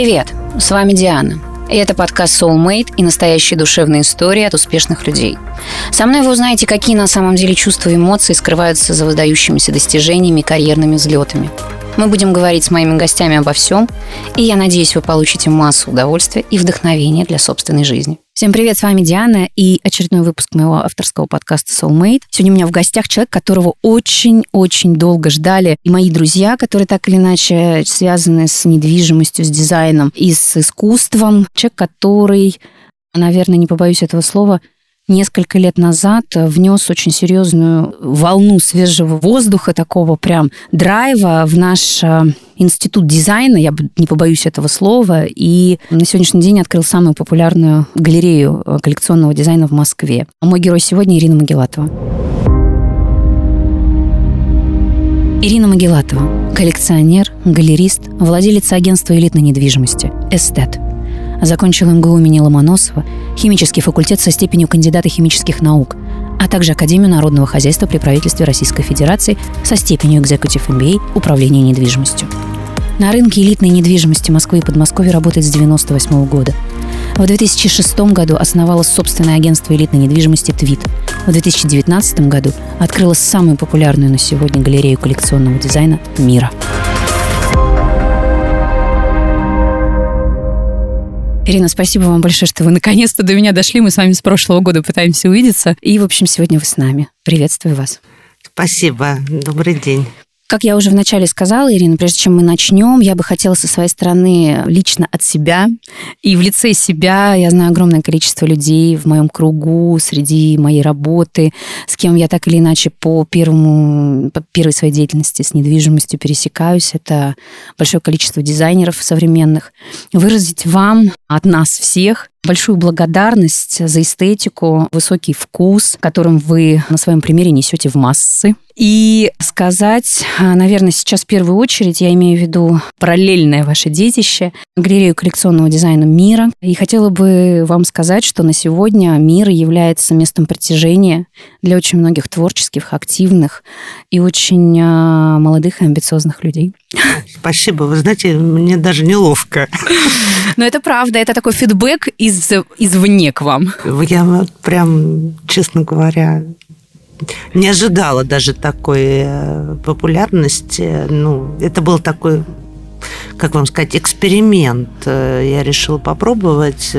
Привет, с вами Диана. И это подкаст Soulmate и настоящие душевные истории от успешных людей. Со мной вы узнаете, какие на самом деле чувства и эмоции скрываются за выдающимися достижениями и карьерными взлетами. Мы будем говорить с моими гостями обо всем, и я надеюсь, вы получите массу удовольствия и вдохновения для собственной жизни. Всем привет, с вами Диана и очередной выпуск моего авторского подкаста Soulmate. Сегодня у меня в гостях человек, которого очень-очень долго ждали и мои друзья, которые так или иначе связаны с недвижимостью, с дизайном и с искусством. Человек, который, наверное, не побоюсь этого слова, несколько лет назад внес очень серьезную волну свежего воздуха, такого прям драйва в наш э, институт дизайна, я не побоюсь этого слова, и на сегодняшний день открыл самую популярную галерею э, коллекционного дизайна в Москве. А мой герой сегодня Ирина Магелатова. Ирина Магелатова, коллекционер, галерист, владелец агентства элитной недвижимости «Эстет». Закончил МГУ имени Ломоносова, химический факультет со степенью кандидата химических наук, а также Академию народного хозяйства при правительстве Российской Федерации со степенью Executive MBA управления недвижимостью. На рынке элитной недвижимости Москвы и Подмосковья работает с 1998 года. В 2006 году основала собственное агентство элитной недвижимости «Твит». В 2019 году открыла самую популярную на сегодня галерею коллекционного дизайна мира – Ирина, спасибо вам большое, что вы наконец-то до меня дошли. Мы с вами с прошлого года пытаемся увидеться. И, в общем, сегодня вы с нами. Приветствую вас. Спасибо. Добрый день. Как я уже вначале сказала, Ирина, прежде чем мы начнем, я бы хотела со своей стороны лично от себя и в лице себя, я знаю огромное количество людей в моем кругу, среди моей работы, с кем я так или иначе по первому, по первой своей деятельности с недвижимостью пересекаюсь. Это большое количество дизайнеров современных. Выразить вам от нас всех большую благодарность за эстетику, высокий вкус, которым вы на своем примере несете в массы. И сказать, а, наверное, сейчас в первую очередь я имею в виду параллельное ваше детище, галерею коллекционного дизайна мира. И хотела бы вам сказать, что на сегодня мир является местом притяжения для очень многих творческих, активных и очень а, молодых и амбициозных людей. Спасибо. Вы знаете, мне даже неловко. Но это правда. Это такой фидбэк из, извне к вам. Я вот прям, честно говоря, не ожидала даже такой э, популярности. Ну, это был такой как вам сказать, эксперимент. Э, я решила попробовать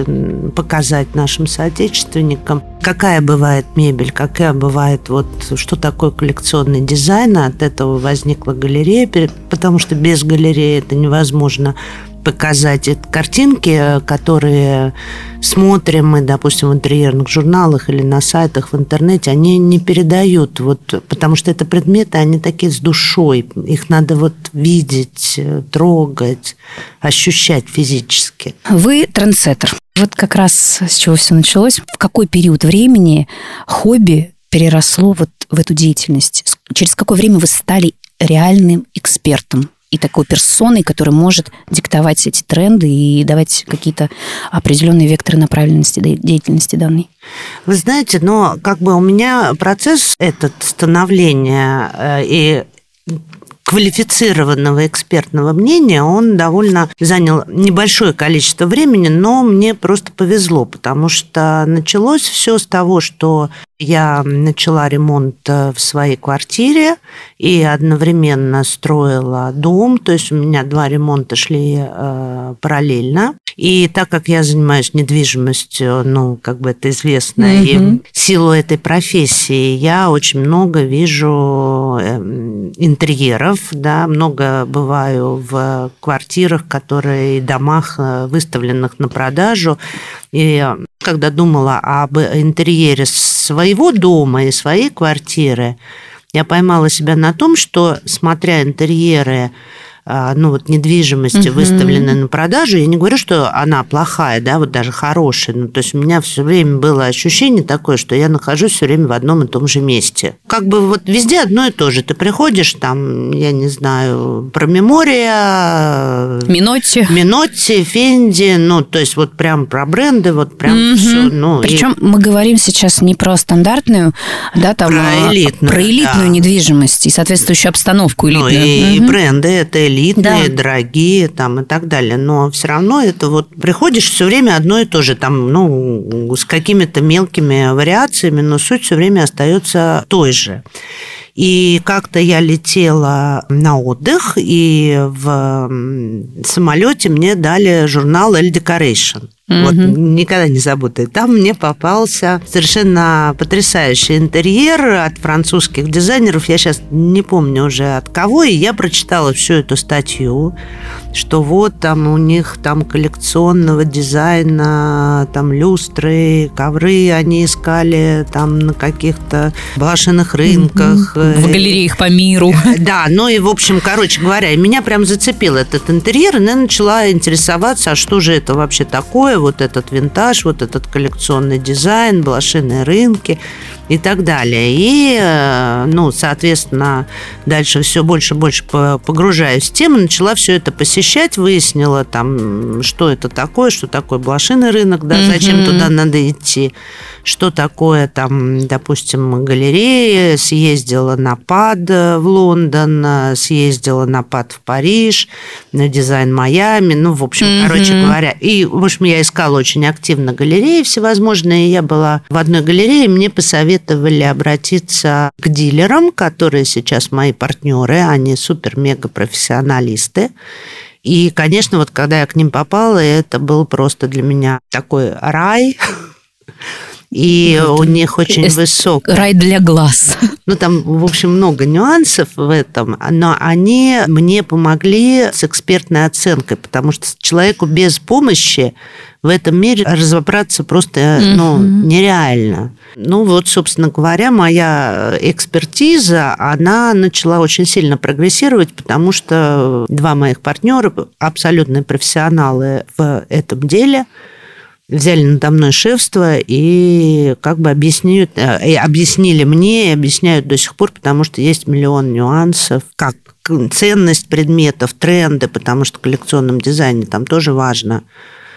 показать нашим соотечественникам, какая бывает мебель, какая бывает вот, что такое коллекционный дизайн. От этого возникла галерея, потому что без галереи это невозможно показать это картинки, которые смотрим мы, допустим, в интерьерных журналах или на сайтах в интернете, они не передают, вот, потому что это предметы, они такие с душой, их надо вот видеть, трогать, ощущать физически. Вы трендсеттер. Вот как раз с чего все началось. В какой период времени хобби переросло вот в эту деятельность? Через какое время вы стали реальным экспертом и такой персоной, которая может диктовать эти тренды и давать какие-то определенные векторы направленности деятельности данной? Вы знаете, но как бы у меня процесс этот становления э, и квалифицированного экспертного мнения, он довольно занял небольшое количество времени, но мне просто повезло, потому что началось все с того, что я начала ремонт э, в своей квартире и одновременно строила дом, то есть у меня два ремонта шли э, параллельно. И так как я занимаюсь недвижимостью, ну, как бы это известно, mm-hmm. и силу этой профессии я очень много вижу эм, интерьеров, да, много бываю в квартирах, которые и домах, э, выставленных на продажу. И когда думала об интерьере своего дома и своей квартиры, я поймала себя на том, что, смотря интерьеры ну вот недвижимости, угу. выставленной на продажу, я не говорю, что она плохая, да, вот даже хорошая, ну, то есть у меня все время было ощущение такое, что я нахожусь все время в одном и том же месте. Как бы вот везде одно и то же. Ты приходишь там, я не знаю, про Мемория... Минотти. Минотти, Фенди, ну, то есть вот прям про бренды, вот прям угу. все. Ну, Причем и... мы говорим сейчас не про стандартную, да, там... Про а элитную. Про элитную да. недвижимость и соответствующую обстановку элитную. Ну, и, угу. бренды это элитные элитные, да. дорогие там и так далее. Но все равно это вот приходишь все время одно и то же, там, ну, с какими-то мелкими вариациями, но суть все время остается той же. И как-то я летела на отдых, и в самолете мне дали журнал Elle Decoration. Mm-hmm. Вот никогда не забуду. И там мне попался совершенно потрясающий интерьер от французских дизайнеров. Я сейчас не помню уже от кого. И я прочитала всю эту статью, что вот там у них там коллекционного дизайна, там люстры, ковры они искали там на каких-то блошиных рынках. Mm-hmm. В галереях по миру. Да, ну и, в общем, короче говоря, меня прям зацепил этот интерьер, и я начала интересоваться, а что же это вообще такое, вот этот винтаж, вот этот коллекционный дизайн, блошиные рынки и так далее. И, э, ну, соответственно, дальше все больше и больше погружаюсь в тему, начала все это посещать, выяснила там, что это такое, что такое блошиный рынок, да, зачем туда надо идти, что такое там, допустим, галерея, съездила на ПАД в Лондон, съездила на ПАД в Париж, на дизайн Майами, ну, в общем, mm-hmm. короче говоря. И, в общем, я искала очень активно галереи всевозможные. Я была в одной галерее, мне посоветовали обратиться к дилерам, которые сейчас мои партнеры, они супер-мега-профессионалисты. И, конечно, вот когда я к ним попала, это был просто для меня такой рай, и вот. у них очень Эст... высок. Рай для глаз. Ну, там, в общем, много нюансов в этом, но они мне помогли с экспертной оценкой, потому что человеку без помощи в этом мире разобраться просто ну, нереально. Ну вот, собственно говоря, моя экспертиза, она начала очень сильно прогрессировать, потому что два моих партнера, абсолютные профессионалы в этом деле, взяли надо мной шефство и как бы объясняют, э, и объяснили мне и объясняют до сих пор, потому что есть миллион нюансов, как ценность предметов, тренды, потому что в коллекционном дизайне там тоже важно.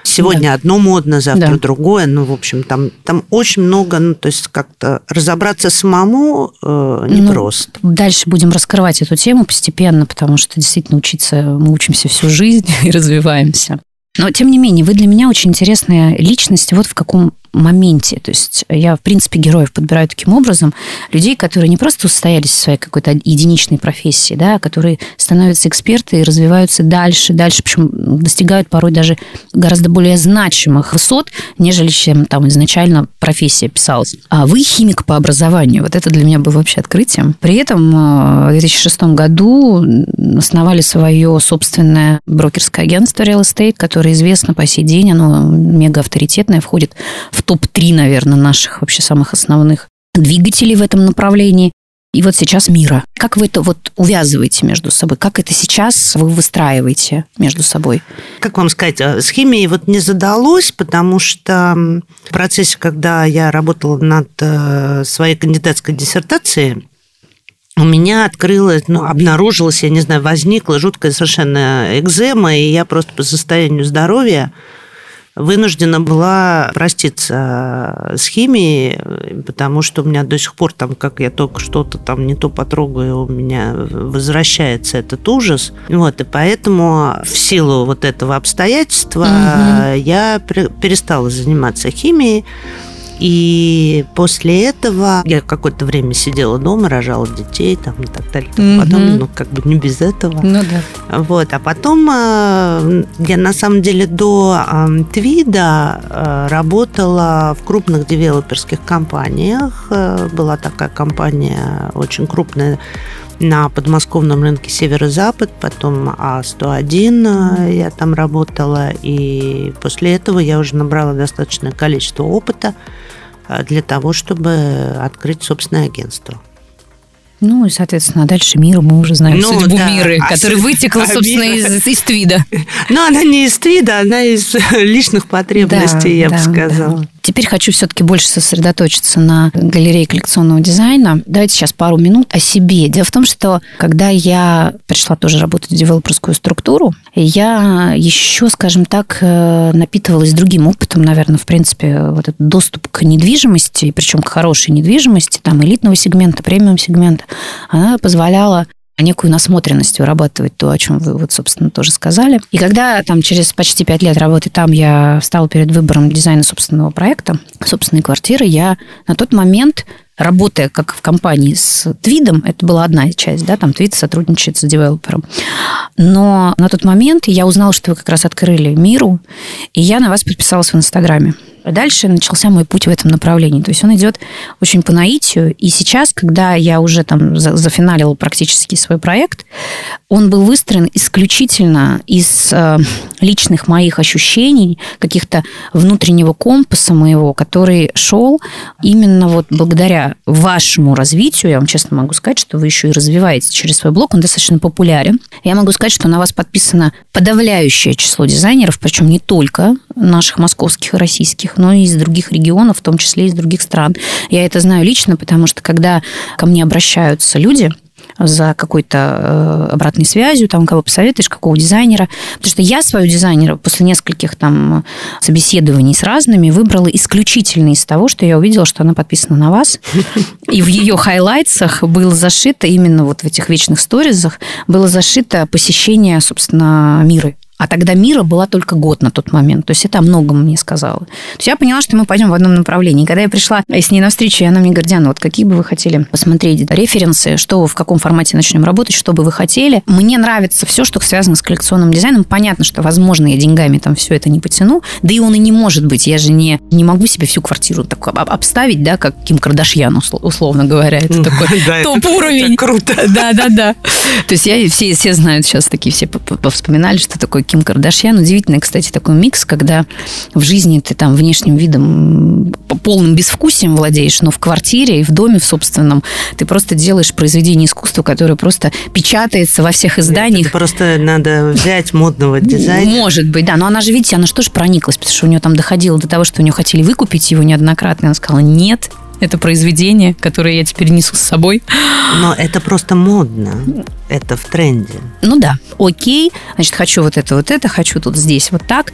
Сегодня да. одно модно, завтра да. другое. Ну, в общем, там, там очень много, ну, то есть как-то разобраться самому э, непросто. Ну, дальше будем раскрывать эту тему постепенно, потому что действительно учиться мы учимся всю жизнь и развиваемся. Но, тем не менее, вы для меня очень интересная личность вот в каком моменте. То есть я, в принципе, героев подбираю таким образом. Людей, которые не просто устоялись в своей какой-то единичной профессии, да, а которые становятся эксперты и развиваются дальше, дальше, причем достигают порой даже гораздо более значимых высот, нежели чем там изначально профессия писалась. А вы химик по образованию. Вот это для меня было вообще открытием. При этом э, в 2006 году основали свое собственное брокерское агентство Real Estate, которое известно по сей день, оно мега авторитетное, входит в топ-3, наверное, наших вообще самых основных двигателей в этом направлении. И вот сейчас мира. Как вы это вот увязываете между собой? Как это сейчас вы выстраиваете между собой? Как вам сказать, э, с химией вот не задалось, потому что в процессе, когда я работала над э, своей кандидатской диссертацией, у меня открылось, ну, обнаружилось, я не знаю, возникла жуткая совершенно экзема, и я просто по состоянию здоровья вынуждена была проститься с химией, потому что у меня до сих пор там, как я только что-то там не то потрогаю, у меня возвращается этот ужас. Вот, и поэтому в силу вот этого обстоятельства угу. я перестала заниматься химией. И после этого я какое-то время сидела дома, рожала детей там, и так далее. Угу. Потом, ну, как бы не без этого. Ну да. Вот. А потом э, я на самом деле до э, Твида э, работала в крупных девелоперских компаниях. Была такая компания очень крупная на подмосковном рынке Северо-Запад, потом А101 я там работала, и после этого я уже набрала достаточное количество опыта. Э, для того, чтобы открыть собственное агентство. Ну и, соответственно, дальше мир, мы уже знаем ну, судьбу да. мира, а который с... вытекла, собственно, из, из твида. Ну, она не из твида, она из личных потребностей, да, я да, бы сказала. Да. Теперь хочу все-таки больше сосредоточиться на галерее коллекционного дизайна. Давайте сейчас пару минут о себе. Дело в том, что когда я пришла тоже работать в девелоперскую структуру, я еще, скажем так, э, напитывалась другим опытом, наверное, в принципе, вот этот доступ к недвижимости, причем к хорошей недвижимости, там элитного сегмента, премиум сегмента, она позволяла некую насмотренность вырабатывать то, о чем вы вот, собственно, тоже сказали. И когда там через почти пять лет работы там я стала перед выбором дизайна собственного проекта, собственной квартиры, я на тот момент работая как в компании с Твидом, это была одна часть, да, там Твид сотрудничает с девелопером. Но на тот момент я узнала, что вы как раз открыли миру, и я на вас подписалась в Инстаграме. Дальше начался мой путь в этом направлении. То есть он идет очень по наитию. И сейчас, когда я уже там зафиналила практически свой проект, он был выстроен исключительно из э, личных моих ощущений, каких-то внутреннего компаса моего, который шел именно вот благодаря вашему развитию. Я вам честно могу сказать, что вы еще и развиваете через свой блог. Он достаточно популярен. Я могу сказать, что на вас подписано подавляющее число дизайнеров, причем не только наших московских и российских, российских, но и из других регионов, в том числе из других стран. Я это знаю лично, потому что когда ко мне обращаются люди, за какой-то э, обратной связью, там, кого посоветуешь, какого дизайнера. Потому что я свою дизайнера после нескольких там собеседований с разными выбрала исключительно из того, что я увидела, что она подписана на вас. И в ее хайлайтсах было зашито, именно вот в этих вечных сторизах, было зашито посещение, собственно, мира а тогда Мира была только год на тот момент. То есть это о многом мне сказала. То есть я поняла, что мы пойдем в одном направлении. Когда я пришла с ней на встречу, и она мне говорит, Диана, вот какие бы вы хотели посмотреть референсы, что в каком формате начнем работать, что бы вы хотели. Мне нравится все, что связано с коллекционным дизайном. Понятно, что, возможно, я деньгами там все это не потяну. Да и он и не может быть. Я же не, не могу себе всю квартиру так обставить, да, как Ким Кардашьян, условно говоря. Это такой топ-уровень. Круто. Да, да, да. То есть я все, все знают сейчас такие, все повспоминали, что такое Ким Кардашьян. Удивительный, кстати, такой микс, когда в жизни ты там внешним видом полным безвкусием владеешь, но в квартире и в доме в собственном ты просто делаешь произведение искусства, которое просто печатается во всех изданиях. Это просто надо взять модного дизайнера. Может быть, да. Но она же, видите, она что же прониклась, потому что у нее там доходило до того, что у нее хотели выкупить его неоднократно. Она сказала, нет, это произведение, которое я теперь несу с собой. Но это просто модно. Это в тренде. Ну да, окей. Значит, хочу вот это, вот это, хочу тут здесь, вот так.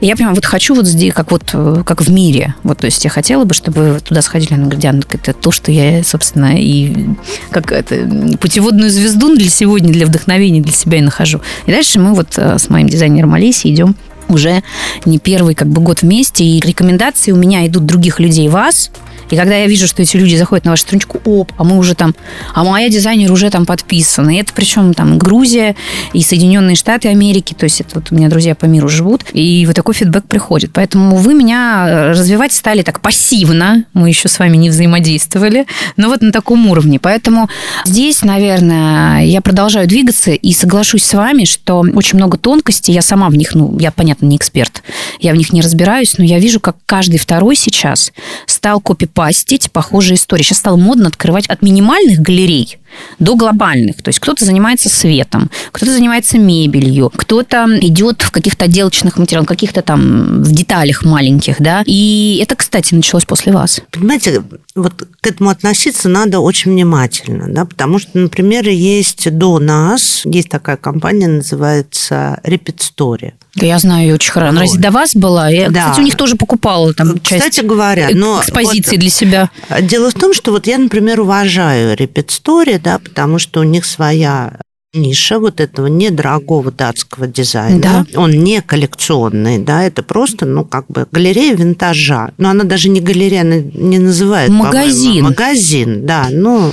И я понимаю, вот хочу вот здесь, как вот, как в мире. Вот, то есть я хотела бы, чтобы туда сходили. Она говорит, Диана, это то, что я, собственно, и как это, путеводную звезду для сегодня, для вдохновения для себя и нахожу. И дальше мы вот э, с моим дизайнером Олесей идем уже не первый как бы год вместе, и рекомендации у меня идут других людей вас, и когда я вижу, что эти люди заходят на вашу страничку, оп, а мы уже там, а моя дизайнер уже там подписана. И это причем там Грузия и Соединенные Штаты Америки, то есть это вот у меня друзья по миру живут, и вот такой фидбэк приходит. Поэтому вы меня э, развивать стали так пассивно, мы еще с вами не взаимодействовали, но вот на таком уровне. Поэтому здесь, наверное, я продолжаю двигаться и соглашусь с вами, что очень много тонкостей, я сама в них, ну, я, понятно, не эксперт, я в них не разбираюсь, но я вижу, как каждый второй сейчас стал копипастить пастить похожие истории. Сейчас стало модно открывать от минимальных галерей до глобальных. То есть кто-то занимается светом, кто-то занимается мебелью, кто-то идет в каких-то отделочных материалах, каких-то там в деталях маленьких, да. И это, кстати, началось после вас. Понимаете, вот к этому относиться надо очень внимательно, да, потому что, например, есть до нас, есть такая компания, называется Repeat Story. Да, я знаю ее очень хорошо. Она разве до вас была? Я, да. Кстати, у них тоже покупала там часть Кстати говоря, но экспозиции вот, для себя. Дело в том, что вот я, например, уважаю Story, да, потому что у них своя ниша вот этого недорогого датского дизайна. Да. Он не коллекционный, да, это просто, ну, как бы галерея винтажа. Но она даже не галерея, она не называет, Магазин. Магазин, да, ну...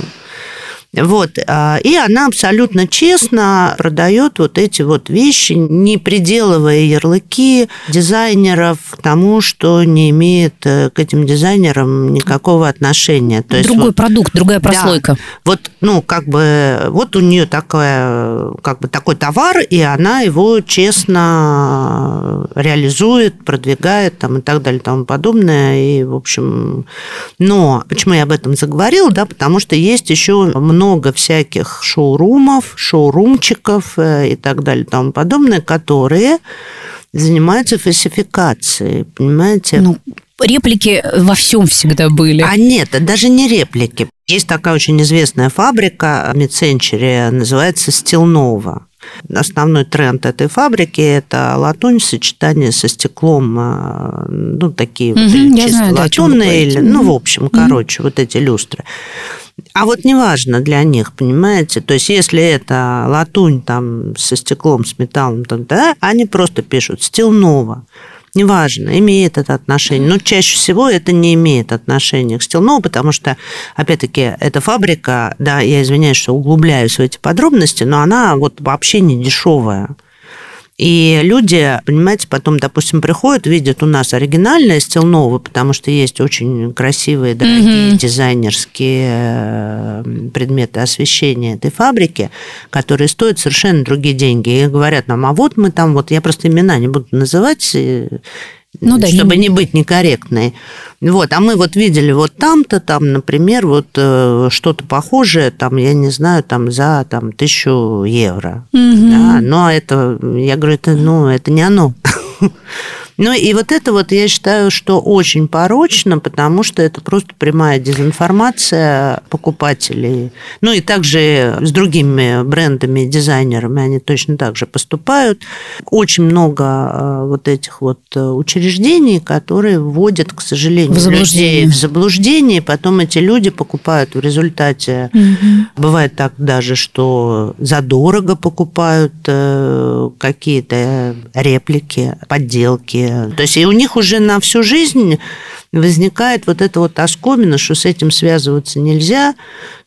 Вот. А, и она абсолютно честно продает вот эти вот вещи, не приделывая ярлыки дизайнеров к тому, что не имеет э, к этим дизайнерам никакого отношения. То Другой вот, продукт, другая прослойка. Да, вот, ну, как бы, вот у нее такое, как бы такой товар, и она его честно реализует, продвигает там, и так далее, и тому подобное. И, в общем, но почему я об этом заговорила, да, потому что есть еще много много всяких шоурумов, шоурумчиков э, и так далее и тому подобное, которые занимаются фальсификацией, понимаете? Ну, реплики во всем всегда были. А нет, даже не реплики. Есть такая очень известная фабрика Мидсенчери, называется Стилнова. Основной тренд этой фабрики – это латунь в сочетании со стеклом, э, ну, такие угу, вот, чисто знаю, латунные, или, ну, в общем, угу. короче, вот эти люстры. А вот неважно для них, понимаете? То есть, если это латунь там со стеклом, с металлом, то да, они просто пишут «стил нова». Неважно, имеет это отношение. Но чаще всего это не имеет отношения к Стилнову, потому что, опять-таки, эта фабрика, да, я извиняюсь, что углубляюсь в эти подробности, но она вот вообще не дешевая. И люди, понимаете, потом, допустим, приходят, видят у нас оригинальное стил потому что есть очень красивые, дорогие mm-hmm. дизайнерские э, предметы освещения этой фабрики, которые стоят совершенно другие деньги. И говорят нам, а вот мы там, вот я просто имена не буду называть, э, ну, да, чтобы не... не быть некорректной. Вот, а мы вот видели вот там-то, там, например, вот э, что-то похожее, там, я не знаю, там за там тысячу евро. Угу. Да, но это, я говорю, это, ну, это не оно. Ну и вот это вот я считаю, что очень порочно, потому что это просто прямая дезинформация покупателей. Ну и также с другими брендами, дизайнерами они точно так же поступают. Очень много э, вот этих вот э, учреждений, которые вводят, к сожалению, в людей в заблуждение. Потом эти люди покупают в результате. Угу. Бывает так даже, что задорого покупают э, какие-то реплики, подделки то есть и у них уже на всю жизнь возникает вот это вот оскомина, что с этим связываться нельзя,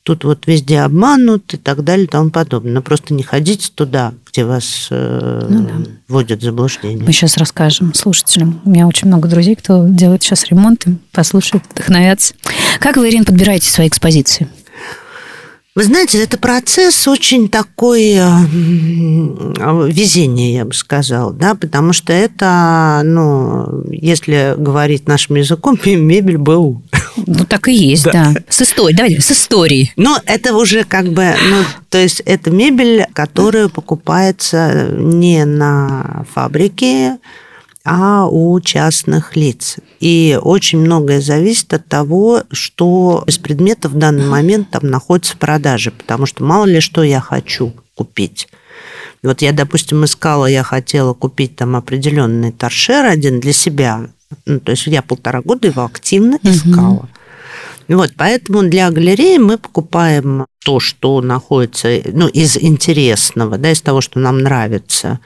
тут вот везде обманут и так далее и тому подобное. Но просто не ходите туда, где вас э, ну, да. вводят в заблуждение. Мы сейчас расскажем слушателям. У меня очень много друзей, кто делает сейчас ремонты, послушают, вдохновятся. Как вы, Ирина, подбираете свои экспозиции? Вы знаете, это процесс очень такой э, везение, я бы сказала, да, потому что это, ну, если говорить нашим языком, мебель БУ. Ну, так и есть, да. да. С историей, давайте, с историей. Но это уже как бы, ну, то есть это мебель, которая покупается не на фабрике, а у частных лиц. И очень многое зависит от того, что из предметов в данный момент там находится в продаже, потому что мало ли что я хочу купить. Вот я, допустим, искала, я хотела купить там определенный торшер один для себя. Ну, то есть я полтора года его активно искала. Угу. Вот, поэтому для галереи мы покупаем то, что находится ну, из интересного, да, из того, что нам нравится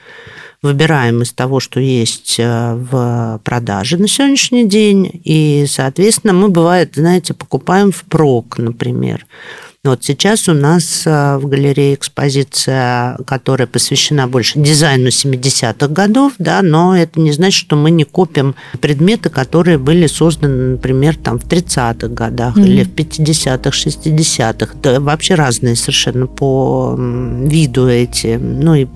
выбираем из того, что есть э, в продаже на сегодняшний день, и, соответственно, мы, бывает, знаете, покупаем в прок, например. Вот сейчас у нас э, в галерее экспозиция, которая посвящена больше дизайну 70-х годов, да, но это не значит, что мы не копим предметы, которые были созданы, например, там в 30-х годах mm-hmm. или в 50-х, 60-х. Да, вообще разные совершенно по виду эти, ну и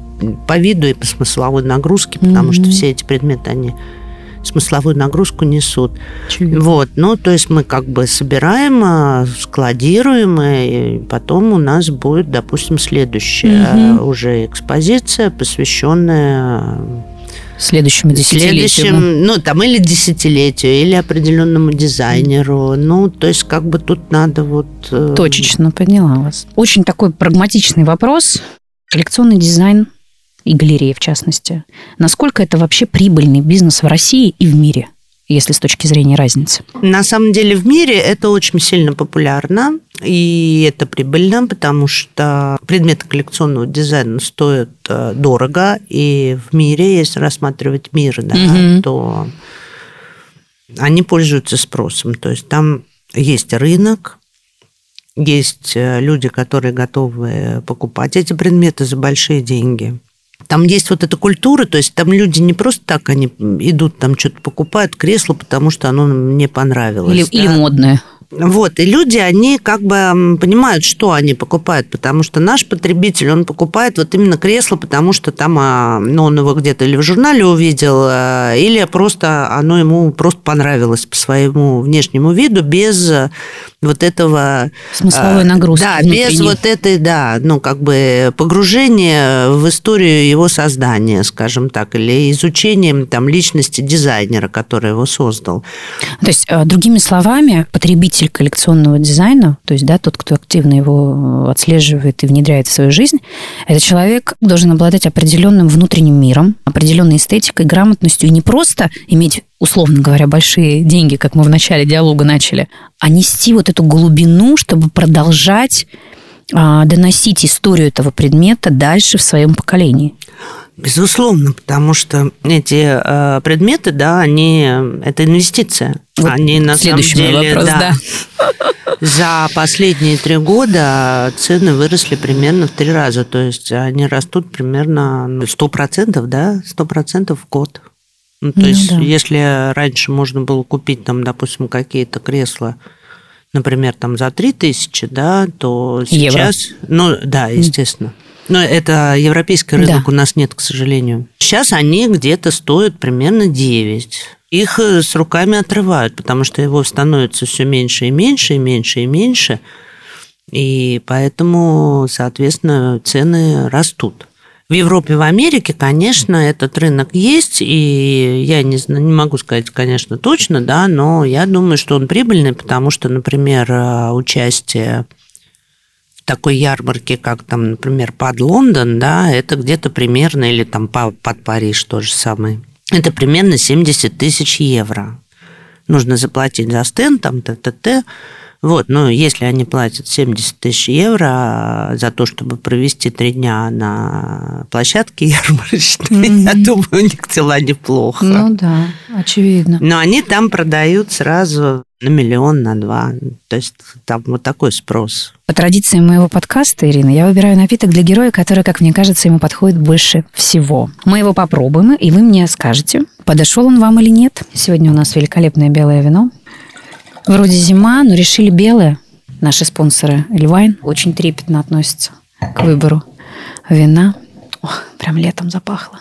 по виду и по смысловой нагрузке, потому mm-hmm. что все эти предметы, они смысловую нагрузку несут. Чудо. Вот, ну, то есть мы как бы собираем, а, складируем, и потом у нас будет, допустим, следующая угу. уже экспозиция, посвященная следующему десятилетию. Следующим, ну, там, или десятилетию, или определенному дизайнеру. Ну, то есть, как бы тут надо вот... Э, Точечно, поняла вас. Очень такой прагматичный вопрос. Коллекционный дизайн и галереи в частности. Насколько это вообще прибыльный бизнес в России и в мире? если с точки зрения разницы? На самом деле в мире это очень сильно популярно, и это прибыльно, потому что предметы коллекционного дизайна стоят э, дорого, и в мире, если рассматривать мир, да, угу. то они пользуются спросом. То есть там есть рынок, есть э, люди, которые готовы покупать эти предметы за большие деньги. Там есть вот эта культура, то есть там люди не просто так, они идут там что-то покупают кресло, потому что оно мне понравилось. Или, да? или модное. Вот, и люди, они как бы понимают, что они покупают, потому что наш потребитель, он покупает вот именно кресло, потому что там а, ну, он его где-то или в журнале увидел, а, или просто оно ему просто понравилось по своему внешнему виду, без вот этого... Смысловой а, нагрузки. Да, внутренней. без вот этой, да, ну, как бы погружения в историю его создания, скажем так, или изучением там личности дизайнера, который его создал. То есть, другими словами, потребитель любитель коллекционного дизайна, то есть, да, тот, кто активно его отслеживает и внедряет в свою жизнь, этот человек должен обладать определенным внутренним миром, определенной эстетикой, грамотностью, и не просто иметь условно говоря, большие деньги, как мы в начале диалога начали, а нести вот эту глубину, чтобы продолжать а, доносить историю этого предмета дальше в своем поколении. Безусловно, потому что эти э, предметы, да, они это инвестиция. Вот они на самом деле, вопрос, да, да. За последние три года цены выросли примерно в три раза, то есть они растут примерно сто процентов, да, сто процентов в год. Ну, то ну, есть, да. если раньше можно было купить там, допустим, какие-то кресла например, там за 3 тысячи, да, то сейчас... Евро. Ну, да, естественно. Но это европейский рынок да. у нас нет, к сожалению. Сейчас они где-то стоят примерно 9. Их э, с руками отрывают, потому что его становится все меньше и меньше, и меньше, и меньше. И поэтому, соответственно, цены растут. В Европе, в Америке, конечно, этот рынок есть, и я не, знаю, не могу сказать, конечно, точно, да, но я думаю, что он прибыльный, потому что, например, э, участие такой ярмарке, как там, например, под Лондон, да, это где-то примерно, или там под Париж то же самое, это примерно 70 тысяч евро. Нужно заплатить за стенд, там, т.т.т., вот, но если они платят 70 тысяч евро а, за то, чтобы провести три дня на площадке ярмарочной, mm-hmm. я думаю, у них дела неплохо. Ну да, очевидно. Но они там продают сразу на миллион, на два. То есть там вот такой спрос. По традиции моего подкаста, Ирина, я выбираю напиток для героя, который, как мне кажется, ему подходит больше всего. Мы его попробуем, и вы мне скажете, подошел он вам или нет. Сегодня у нас великолепное белое вино. Вроде зима, но решили белое. Наши спонсоры Эльвайн очень трепетно относятся к выбору вина. О, прям летом запахло.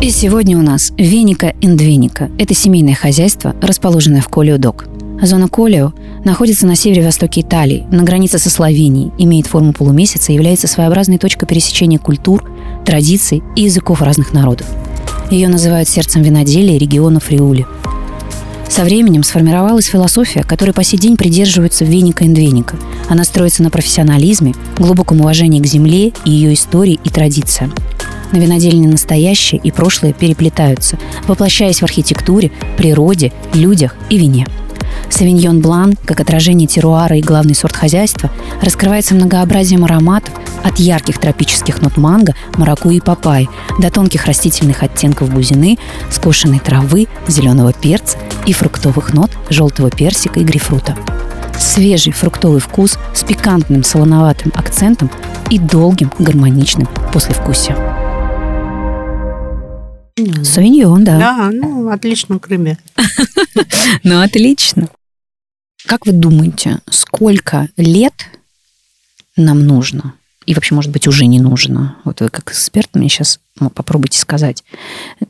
И сегодня у нас Веника Индвеника. Это семейное хозяйство, расположенное в Колио-Док. Зона Колио находится на севере-востоке Италии, на границе со Словенией, имеет форму полумесяца и является своеобразной точкой пересечения культур, традиций и языков разных народов. Ее называют сердцем виноделия региона Фриули – со временем сформировалась философия, которой по сей день придерживаются Веника и Двеника. Она строится на профессионализме, глубоком уважении к земле и ее истории и традициям. На винодельне настоящее и прошлое переплетаются, воплощаясь в архитектуре, природе, людях и вине – Савиньон Блан, как отражение теруара и главный сорт хозяйства, раскрывается многообразием ароматов от ярких тропических нот манго, маракуйи и папайи до тонких растительных оттенков бузины, скошенной травы, зеленого перца и фруктовых нот желтого персика и грейпфрута. Свежий фруктовый вкус с пикантным солоноватым акцентом и долгим гармоничным послевкусием. Савиньон, да. Да, ну, отлично, Крыме. Ну, отлично. Как вы думаете, сколько лет нам нужно? И вообще, может быть, уже не нужно. Вот вы как эксперт мне сейчас попробуйте сказать.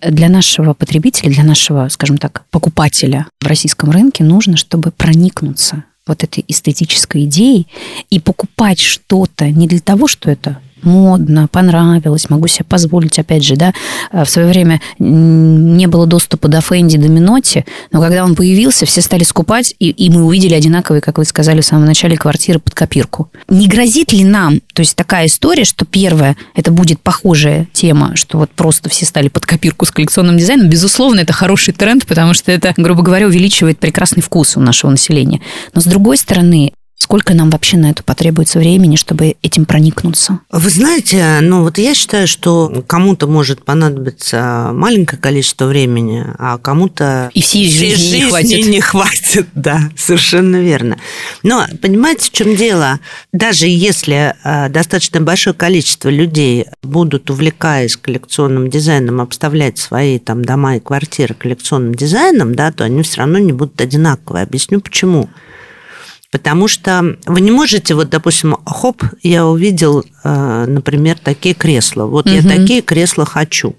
Для нашего потребителя, для нашего, скажем так, покупателя в российском рынке нужно, чтобы проникнуться вот этой эстетической идеей и покупать что-то не для того, что это модно, понравилось, могу себе позволить, опять же, да, э, в свое время не было доступа до Фэнди, до Миноти, но когда он появился, все стали скупать, и, и мы увидели одинаковые, как вы сказали в самом начале, квартиры под копирку. Не грозит ли нам, то есть такая история, что первое, это будет похожая тема, что вот просто все стали под копирку с коллекционным дизайном, безусловно, это хороший тренд, потому что это, грубо говоря, увеличивает прекрасный вкус у нашего населения. Но с другой стороны, Сколько нам вообще на это потребуется времени, чтобы этим проникнуться? Вы знаете, ну вот я считаю, что кому-то может понадобиться маленькое количество времени, а кому-то и всей жизни, жизни не хватит. Не хватит, да, совершенно верно. Но понимаете, в чем дело? Даже если э, достаточно большое количество людей будут, увлекаясь коллекционным дизайном, обставлять свои там дома и квартиры коллекционным дизайном, да, то они все равно не будут одинаковые. Объясню почему. Потому что вы не можете, вот, допустим, хоп, я увидел, э, например, такие кресла. Вот угу. я такие кресла хочу,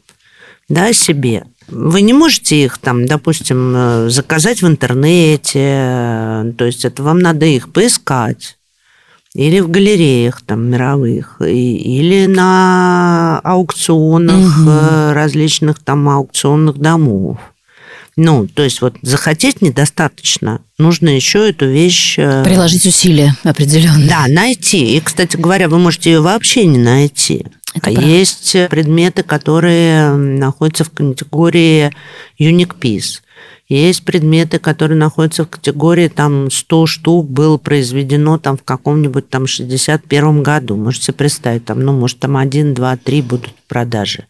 да, себе. Вы не можете их там, допустим, э, заказать в интернете, э, то есть это вам надо их поискать или в галереях там мировых, или на аукционах угу. различных там аукционных домов. Ну, то есть вот захотеть недостаточно. Нужно еще эту вещь... Э, Приложить усилия определенно. Да, найти. И, кстати говоря, вы можете ее вообще не найти. Это а правда. есть предметы, которые находятся в категории unique piece. Есть предметы, которые находятся в категории там 100 штук было произведено там в каком-нибудь там 61 году. Можете представить, там, ну, может, там 1, 2, 3 будут в продаже.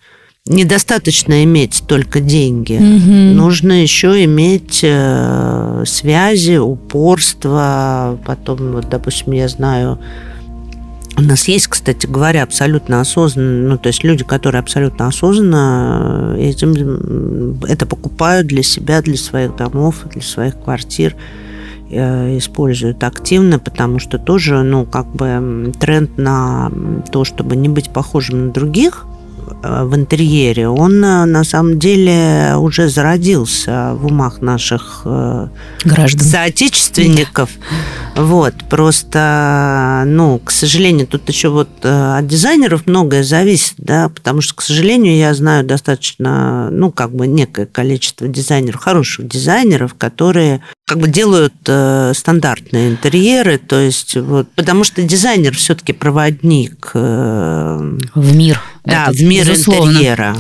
Недостаточно иметь только деньги. Угу. Нужно еще иметь э, связи, упорство. Потом, вот, допустим, я знаю, у нас есть, кстати говоря, абсолютно осознанно, ну, то есть люди, которые абсолютно осознанно э, этим, это покупают для себя, для своих домов, для своих квартир, э, используют активно, потому что тоже, ну, как бы тренд на то, чтобы не быть похожим на других, в интерьере, он э, на самом деле уже зародился в умах наших э, граждан, соотечественников. Вот, просто, ну, к сожалению, тут еще вот от дизайнеров многое зависит, да, потому что, к сожалению, я знаю достаточно, ну, как бы некое количество дизайнеров, хороших дизайнеров, которые как бы делают стандартные интерьеры, то есть вот, потому что дизайнер все-таки проводник в мир да, это, в мир безусловно. интерьера.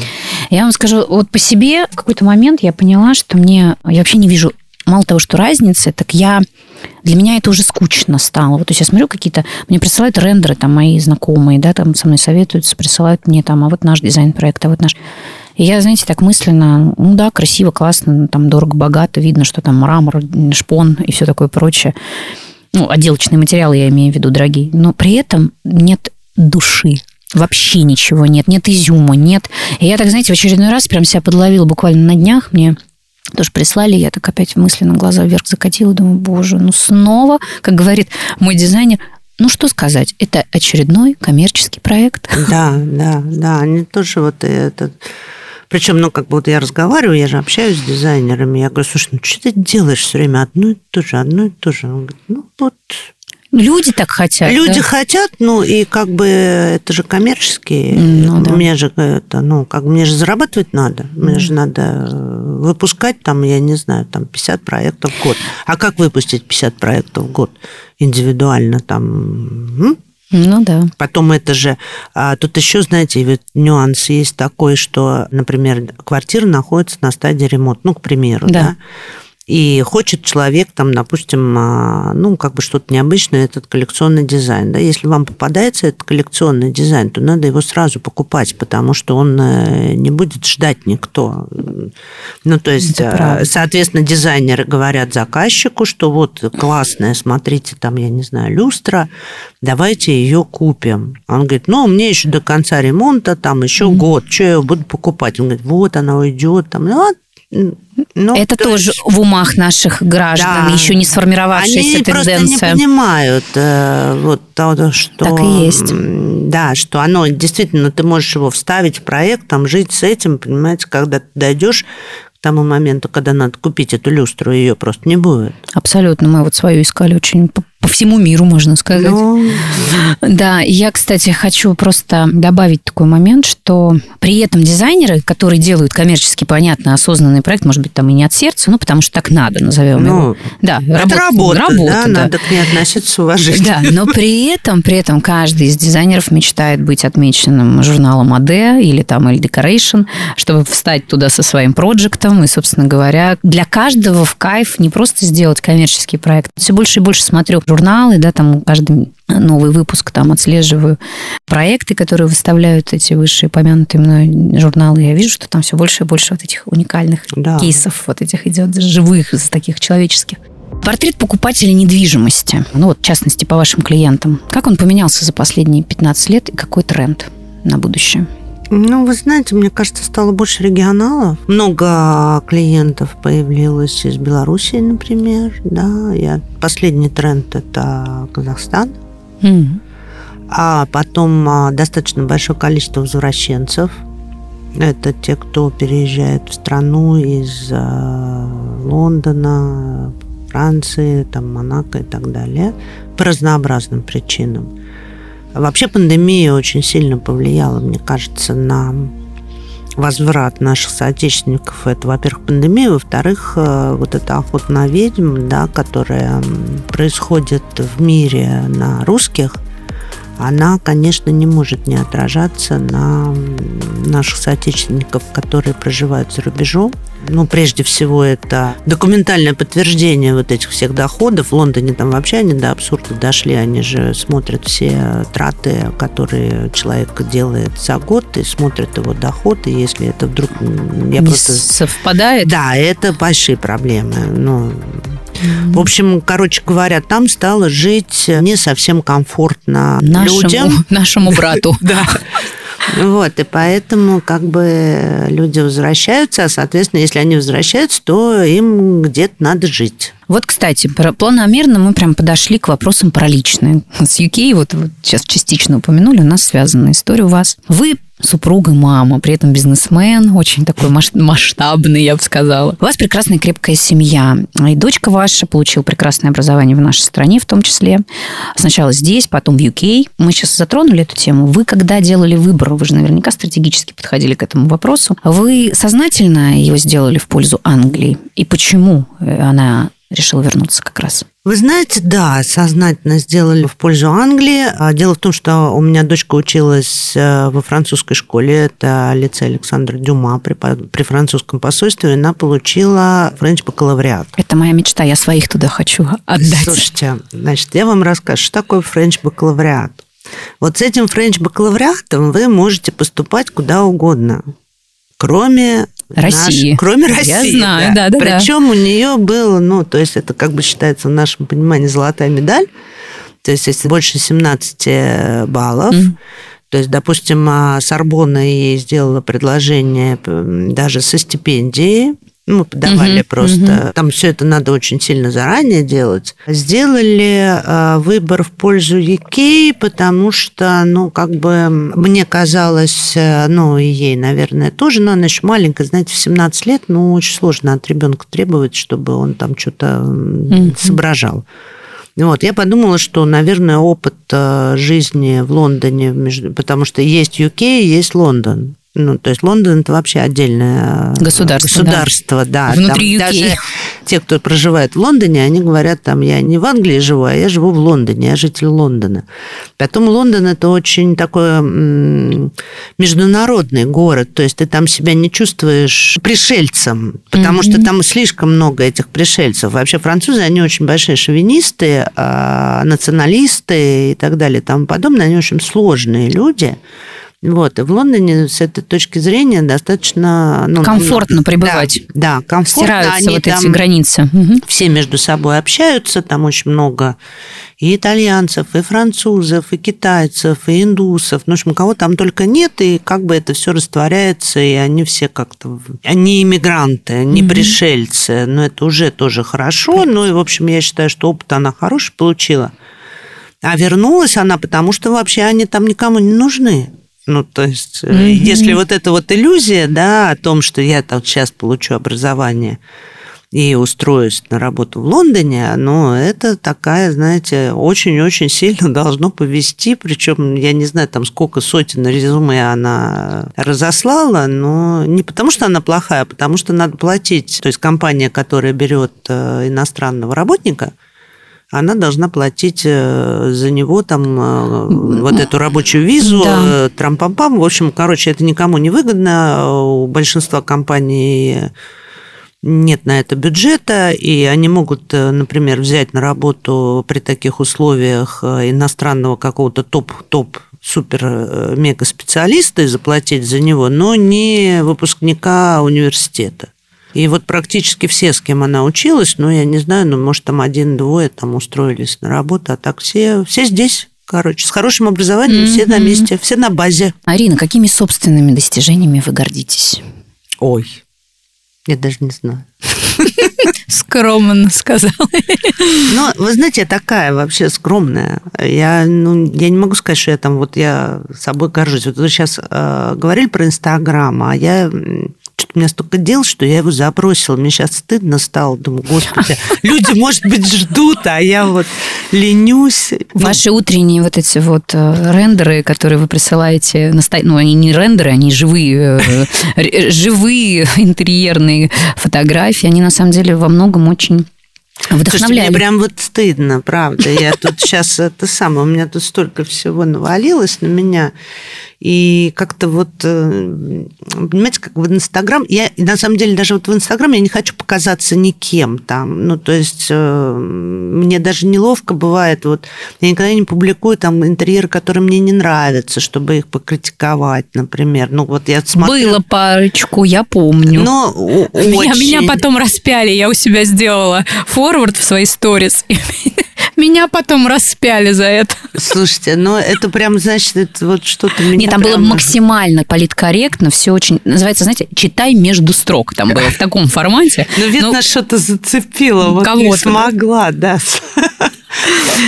Я вам скажу, вот по себе в какой-то момент я поняла, что мне... Я вообще не вижу мало того, что разницы, так я для меня это уже скучно стало. Вот то есть я смотрю какие-то, мне присылают рендеры там мои знакомые, да, там со мной советуются, присылают мне там, а вот наш дизайн-проект, а вот наш. Я, знаете, так мысленно, ну да, красиво, классно, там дорого, богато, видно, что там мрамор, шпон и все такое прочее. Ну, отделочные материалы я имею в виду, дорогие. Но при этом нет души Вообще ничего нет, нет изюма, нет. И я так, знаете, в очередной раз прям себя подловила буквально на днях. Мне тоже прислали, я так опять мысленно глаза вверх закатила, думаю, боже, ну снова, как говорит мой дизайнер, ну что сказать, это очередной коммерческий проект. Да, да, да, они тоже вот это... Причем, ну, как бы вот я разговариваю, я же общаюсь с дизайнерами, я говорю, слушай, ну что ты делаешь все время одно и то же, одно и то же? Он говорит, ну вот Люди так хотят. Люди да? хотят, ну и как бы это же коммерческие. Ну, да. Мне же это, ну, как мне же зарабатывать надо. Мне mm. же надо выпускать там, я не знаю, там 50 проектов в год. А как выпустить 50 проектов в год индивидуально там? М? Ну да. Потом это же... А, тут еще, знаете, ведь нюанс есть такой, что, например, квартира находится на стадии ремонта, ну, к примеру, да, да? И хочет человек там, допустим, а, ну, как бы что-то необычное, этот коллекционный дизайн, да, если вам попадается этот коллекционный дизайн, то надо его сразу покупать, потому что он э, не будет ждать никто. Ну, то есть, э, соответственно, дизайнеры говорят заказчику, что вот классная, смотрите, там, я не знаю, люстра, давайте ее купим. Он говорит, ну, мне еще до конца ремонта, там, еще mm-hmm. год, что я буду покупать? Он говорит, вот она уйдет, там, ну, ну, это то тоже есть... в умах наших граждан, да. еще не сформировавшаяся Они тенденция. Они просто не понимают э, вот то, что... Так и есть. Да, что оно действительно, ты можешь его вставить в проект, там, жить с этим, понимаете, когда ты дойдешь к тому моменту, когда надо купить эту люстру, ее просто не будет. Абсолютно. Мы вот свою искали очень по всему миру, можно сказать. Ну... Да, я, кстати, хочу просто добавить такой момент, что при этом дизайнеры, которые делают коммерчески понятный, осознанный проект, может быть, там и не от сердца, ну, потому что так надо, назовем ну, его. Да, это работа, работа да, да, надо к ней относиться уважением. Да, но при этом, при этом каждый из дизайнеров мечтает быть отмеченным журналом AD или там или Decoration, чтобы встать туда со своим проектом, и, собственно говоря, для каждого в кайф не просто сделать коммерческий проект. Все больше и больше смотрю журналы, да, там каждый новый выпуск там отслеживаю проекты, которые выставляют эти высшие помянутые мной журналы. Я вижу, что там все больше и больше вот этих уникальных да. кейсов, вот этих идет живых, из таких человеческих. Портрет покупателя недвижимости, ну вот в частности по вашим клиентам, как он поменялся за последние 15 лет и какой тренд на будущее? Ну, вы знаете, мне кажется, стало больше регионалов. Много клиентов появилось из Белоруссии, например. Да, я... Последний тренд – это Казахстан. Mm. А потом а, достаточно большое количество возвращенцев. Это те, кто переезжает в страну из а, Лондона, Франции, там, Монако и так далее по разнообразным причинам. Вообще пандемия очень сильно повлияла, мне кажется, на возврат наших соотечественников, это, во-первых, пандемия, во-вторых, э, вот эта охота на ведьм, да, которая происходит в мире на русских, она, конечно, не может не отражаться на наших соотечественников, которые проживают за рубежом. Ну, прежде всего, это документальное подтверждение вот этих всех доходов. В Лондоне там вообще они до абсурда дошли. Они же смотрят все траты, которые человек делает за год, и смотрят его доход. И если это вдруг... Я не просто... совпадает? Да, это большие проблемы. Ну, в общем, короче говоря, там стало жить не совсем комфортно нашему, людям. Нашему брату. Да. Вот, и поэтому как бы люди возвращаются, а, соответственно, если они возвращаются, то им где-то надо жить. Вот, кстати, планомерно мы прям подошли к вопросам про личное. С UK, вот, вот сейчас частично упомянули, у нас связана история у вас. Вы супруга, мама, при этом бизнесмен, очень такой масштабный, я бы сказала. У вас прекрасная крепкая семья, и дочка ваша получила прекрасное образование в нашей стране в том числе. Сначала здесь, потом в UK. Мы сейчас затронули эту тему. Вы когда делали выбор, вы же наверняка стратегически подходили к этому вопросу, вы сознательно его сделали в пользу Англии? И почему она решила вернуться как раз? Вы знаете, да, сознательно сделали в пользу Англии. А дело в том, что у меня дочка училась э, во французской школе, это лицей Александра Дюма при, при французском посольстве, и она получила French бакалавриат. Это моя мечта, я своих туда хочу отдать. Слушайте, значит, я вам расскажу, что такое French бакалавриат. Вот с этим French бакалавриатом вы можете поступать куда угодно кроме России. Наш, кроме России. Я знаю, да, да. да Причем да. у нее было, ну, то есть это как бы считается в нашем понимании золотая медаль. То есть если больше 17 баллов, мм. То есть, допустим, а Сорбонна ей сделала предложение даже со стипендией, мы подавали угу, просто. Угу. Там все это надо очень сильно заранее делать. Сделали э, выбор в пользу Икеи, потому что, ну, как бы мне казалось, э, ну, и ей, наверное, тоже, но она еще маленькая, знаете, в 17 лет, ну, очень сложно от ребенка требовать, чтобы он там что-то угу. соображал. Вот, я подумала, что, наверное, опыт э, жизни в Лондоне, потому что есть UK, есть Лондон. Ну, то есть Лондон это вообще отдельное э, государство. Государство, да. да. Внутри там UK. Даже те, кто проживает в Лондоне, они говорят, там, я не в Англии живу, а я живу в Лондоне, я житель Лондона. Потом Лондон это очень такой международный город, то есть ты там себя не чувствуешь пришельцем, потому mm-hmm. что там слишком много этих пришельцев. Вообще французы, они очень большие шовинисты, а, националисты и так далее и тому подобное, они очень сложные люди. Вот. И в Лондоне с этой точки зрения достаточно... Ну, комфортно ну, пребывать. Да, да комфортно. Стираются Они вот эти границы. Все между собой общаются, там очень много и итальянцев, и французов, и китайцев, и индусов. Ну, в общем, кого там только нет, и как бы это все растворяется, и они все как-то... Они иммигранты, не mm-hmm. пришельцы. Но это уже тоже хорошо. Ну, и, в общем, я считаю, что опыт она хороший получила. А вернулась она, потому что вообще они там никому не нужны. Ну, то есть, mm-hmm. если вот эта вот иллюзия, да, о том, что я там сейчас получу образование и устроюсь на работу в Лондоне, ну, это такая, знаете, очень-очень сильно должно повести, причем я не знаю, там сколько сотен резюме она разослала, но не потому, что она плохая, а потому что надо платить. То есть компания, которая берет э, иностранного работника, она должна платить э, за него там э, вот эту рабочую визу, да. Э, трам-пам-пам. В общем, короче, это никому не выгодно. У большинства компаний нет на это бюджета, и они могут, например, взять на работу при таких условиях иностранного какого-то топ-топ супер-мега специалиста и заплатить за него, но не выпускника университета. И вот практически все, с кем она училась, ну, я не знаю, ну, может, там один-двое там устроились на работу, а так все, все здесь. Короче, с хорошим образованием, mm-hmm. все на месте, все на базе. Арина, какими собственными достижениями вы гордитесь? Ой, я даже не знаю. Скромно сказала. Ну, вы знаете, я такая вообще скромная. Я, ну, я не могу сказать, что я там вот я собой горжусь. Вот вы сейчас э, говорили про Инстаграм, а я что-то у меня столько дел, что я его забросила. Мне сейчас стыдно стало. Думаю, господи, люди, может быть, ждут, а я вот ленюсь. Ваши утренние вот эти вот э, рендеры, которые вы присылаете, ну, они не рендеры, они живые, э, живые интерьерные фотографии, они на самом деле во многом очень Вдохновляем. мне прям вот стыдно, правда. Я тут сейчас это самое, у меня тут столько всего навалилось на меня. И как-то вот, э, понимаете, как в Инстаграм, я на самом деле даже вот в Инстаграм я не хочу показаться никем там. Ну, то есть э, мне даже неловко бывает. Вот я никогда не публикую там интерьеры, которые мне не нравятся, чтобы их покритиковать, например. Ну, вот я смотрю... Было парочку, я помню. Но меня, меня потом распяли, я у себя сделала форвард в свои сторис. Меня потом распяли за это. Слушайте, но ну, это прям, значит, это вот что-то меня Нет, там прям... было максимально политкорректно, все очень... Называется, знаете, читай между строк. Там было в таком формате. Ну, видно, ну, что-то зацепило. Вот не смогла, да.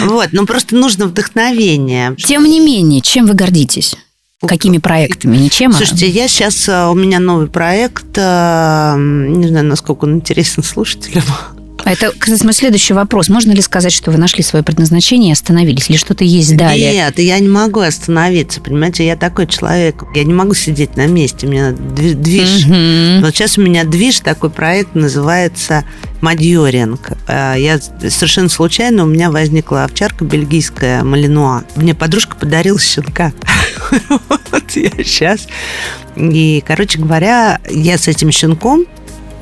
Вот, ну просто нужно вдохновение. Тем не менее, чем вы гордитесь? Какими проектами? Ничем? А Слушайте, я сейчас... Э, у меня новый проект. Э, не знаю, насколько он интересен слушателям. Это, кстати, мой следующий вопрос. Можно ли сказать, что вы нашли свое предназначение и остановились? Или что-то есть далее? Нет, я не могу остановиться, понимаете? Я такой человек. Я не могу сидеть на месте. У меня движ. Угу. Вот сейчас у меня движ, такой проект называется Мадьоринг. А, я совершенно случайно, у меня возникла овчарка бельгийская Малинуа. Мне подружка подарила щенка. Вот я сейчас. И, короче говоря, я с этим щенком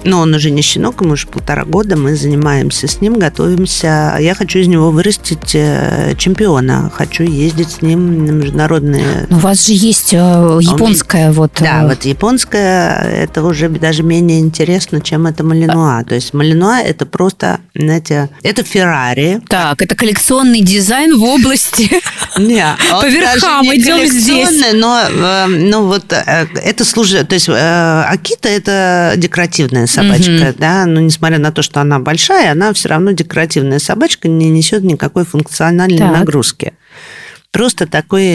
но он уже не щенок, ему уже полтора года, мы занимаемся с ним, готовимся. Я хочу из него вырастить э, чемпиона, хочу ездить с ним на международные... Но у вас же есть э, японская вот... Да, э, вот японская, это уже даже менее интересно, чем это Малинуа. То есть Малинуа это просто, знаете, это Феррари. Так, это коллекционный дизайн в области... Не, По верхам идем здесь. Но, ну вот, это служит... То есть Акита это декоративная собачка, угу. да, но несмотря на то, что она большая, она все равно декоративная собачка, не несет никакой функциональной так. нагрузки. Просто такой,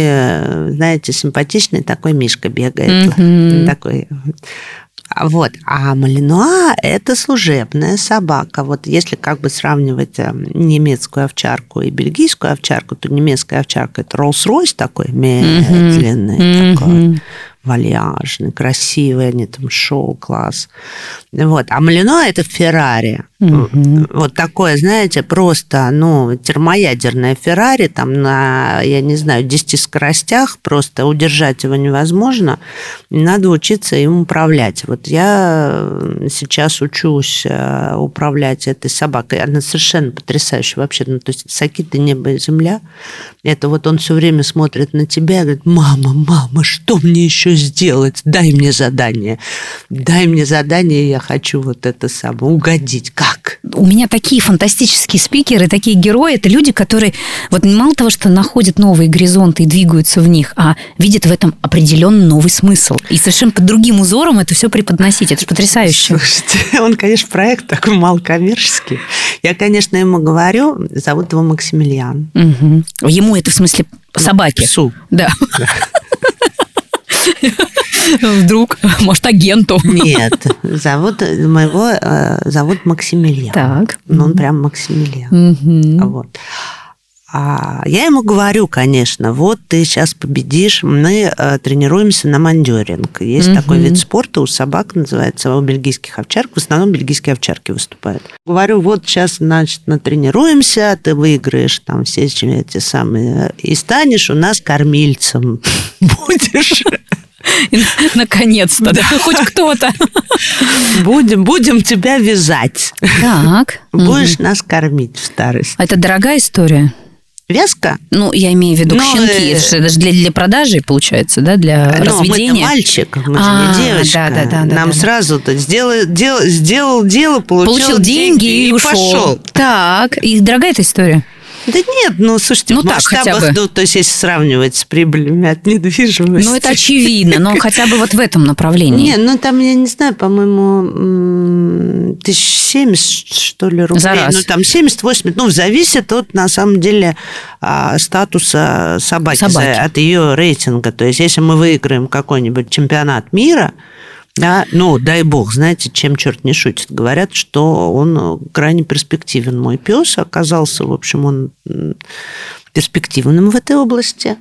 знаете, симпатичный такой мишка бегает, угу. такой вот. А Малинуа – это служебная собака. Вот если как бы сравнивать э, немецкую овчарку и бельгийскую овчарку, то немецкая овчарка – это Роллс-Ройс такой медленный, mm-hmm. такой вальяжный, красивый, они там шоу-класс. Вот. А Малино – это Феррари. Угу. Вот такое, знаете, просто, ну, термоядерное Феррари, там на, я не знаю, 10 скоростях, просто удержать его невозможно, надо учиться им управлять. Вот я сейчас учусь э, управлять этой собакой, она совершенно потрясающая вообще, ну, то есть Сакита небо и земля, это вот он все время смотрит на тебя и говорит, мама, мама, что мне еще сделать? Дай мне задание, дай мне задание, я хочу вот это самое, угодить. Как? У меня такие фантастические спикеры, такие герои. Это люди, которые вот мало того, что находят новые горизонты и двигаются в них, а видят в этом определенный новый смысл. И совершенно под другим узором это все преподносить. Это же потрясающе. Слушайте, он, конечно, проект такой малокоммерческий. Я, конечно, ему говорю, зовут его Максимилиан. Угу. Ему это в смысле собаки? Псу. Да. Вдруг, может, агенту. Нет, зовут моего э, зовут Максимилиан. Так. Ну, он прям Максимилиан. Вот. А я ему говорю, конечно, вот ты сейчас победишь, мы э, тренируемся на мандеринг. Есть угу. такой вид спорта у собак, называется, у бельгийских овчарок, в основном бельгийские овчарки выступают. Говорю, вот сейчас, значит, натренируемся, ты выиграешь там все эти самые, и станешь у нас кормильцем. Будешь. Наконец-то, да, хоть кто-то. Будем, будем тебя вязать. Так. Будешь нас кормить в старости. А это дорогая история? Вязка? Ну, я имею в виду Но, щенки. Э... Это же для, для продажи, получается, да, для Но разведения. мы мальчик, мы же а, не девочка. Да, да, да, Нам да, да. сделал, дел, сделал дело, получил, получил деньги, деньги и, и ушел. пошел. Так, и дорогая эта история? Да нет, ну, слушайте, ну, в масштабах, так, хотя бы. ну, то есть если сравнивать с прибылями от недвижимости. Ну, это очевидно, но хотя бы вот в этом направлении. Нет, ну, там, я не знаю, по-моему, тысяч семьдесят, что ли, рублей. За раз. Ну, там 70-80, ну, зависит от, на самом деле, а, статуса собаки, собаки. от ее рейтинга. То есть если мы выиграем какой-нибудь чемпионат мира, Да, ну, дай бог, знаете, чем черт не шутит. Говорят, что он крайне перспективен. Мой пес оказался, в общем, он перспективным в этой области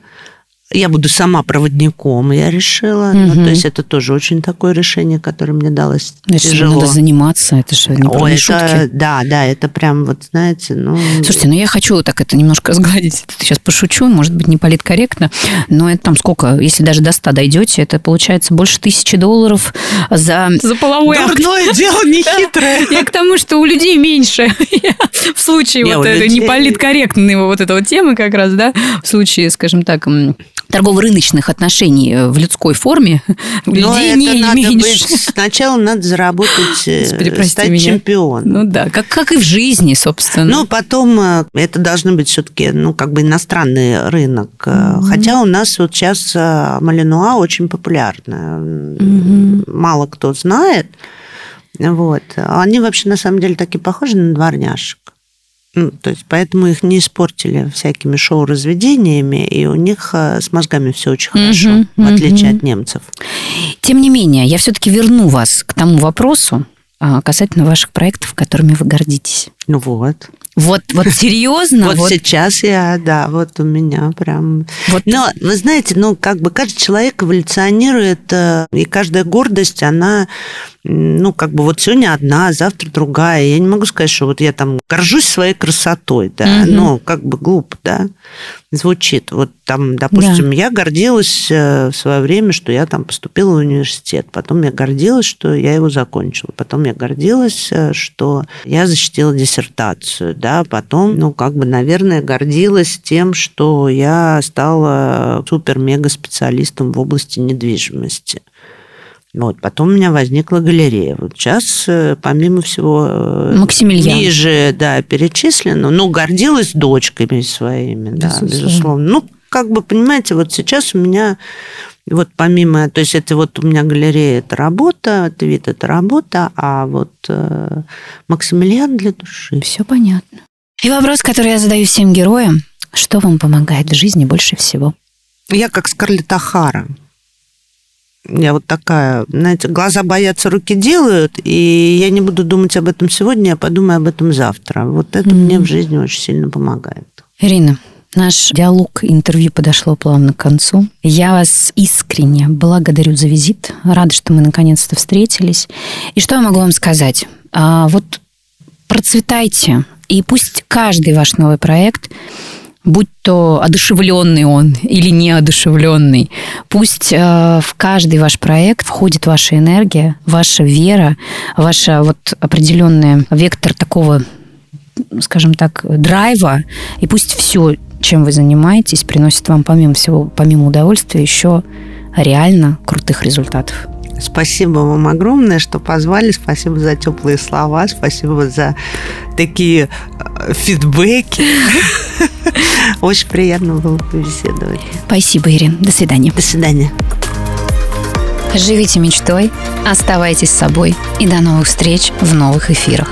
я буду сама проводником, я решила. Угу. Ну, то есть это тоже очень такое решение, которое мне далось Значит, тяжело. надо заниматься, это же не Ой, это, шутки. Да, да, это прям вот, знаете, ну... Слушайте, ну я хочу так это немножко сгладить. Сейчас пошучу, может быть, не политкорректно, но это там сколько, если даже до 100 дойдете, это получается больше тысячи долларов за, за половой Дурное акт. дело не хитрое. Я к тому, что у людей меньше. В случае вот этой неполиткорректной вот этой вот темы как раз, да, в случае, скажем так, торгово-рыночных отношений э, в людской форме у людей не надо меньше. Быть, сначала надо заработать, э, Господи, стать меня. чемпионом. Ну да, как, как и в жизни, собственно. Ну, потом э, это должно быть все-таки, ну, как бы иностранный рынок. Mm-hmm. Хотя у нас вот сейчас Малинуа очень популярна. Mm-hmm. Мало кто знает. Вот. Они вообще, на самом деле, такие похожи на дворняшек. Ну, то есть поэтому их не испортили всякими шоу-разведениями, и у них э, с мозгами все очень хорошо, mm-hmm, в отличие от немцев. Тем не менее, я все-таки верну вас к тому вопросу а, касательно ваших проектов, которыми вы гордитесь. Ну вот. Вот, вот серьезно? Вот, вот сейчас я, да, вот у меня прям... Вот. Но, вы знаете, ну, как бы каждый человек эволюционирует, э, и каждая гордость, она ну, как бы вот сегодня одна, завтра другая. Я не могу сказать, что вот я там горжусь своей красотой, да, угу. но как бы глупо, да, звучит. Вот там, допустим, да. я гордилась э, в свое время, что я там поступила в университет, потом я гордилась, что я его закончила, потом я гордилась, э, что я защитила диссертацию, да, потом, ну, как бы, наверное, гордилась тем, что я стала супер-мега-специалистом в области недвижимости. Вот. Потом у меня возникла галерея. Вот сейчас, э, помимо всего, э, Максимилиан. ниже да, перечислено, ну, гордилась дочками своими, безусловно. да, безусловно. Ну, как бы, понимаете, вот сейчас у меня вот помимо, то есть это вот у меня галерея, это работа, это вид, это работа, а вот э, Максимилиан для души. Все понятно. И вопрос, который я задаю всем героям, что вам помогает в жизни больше всего? Я как Скарлетт Ахара. Я вот такая, знаете, глаза боятся, руки делают, и я не буду думать об этом сегодня, я подумаю об этом завтра. Вот это mm-hmm. мне в жизни очень сильно помогает. Ирина, Наш диалог, интервью подошло плавно к концу. Я вас искренне благодарю за визит. Рада, что мы наконец-то встретились. И что я могу вам сказать? А, вот процветайте, и пусть каждый ваш новый проект будь то одушевленный он или неодушевленный, пусть э, в каждый ваш проект входит ваша энергия, ваша вера, ваша вот определенный вектор такого, скажем так, драйва, и пусть все, чем вы занимаетесь, приносит вам помимо всего, помимо удовольствия, еще реально крутых результатов. Спасибо вам огромное, что позвали. Спасибо за теплые слова. Спасибо за такие э, фидбэки. Очень приятно было побеседовать. Спасибо, Ирина. До свидания. До свидания. Живите мечтой, оставайтесь собой и до новых встреч в новых эфирах.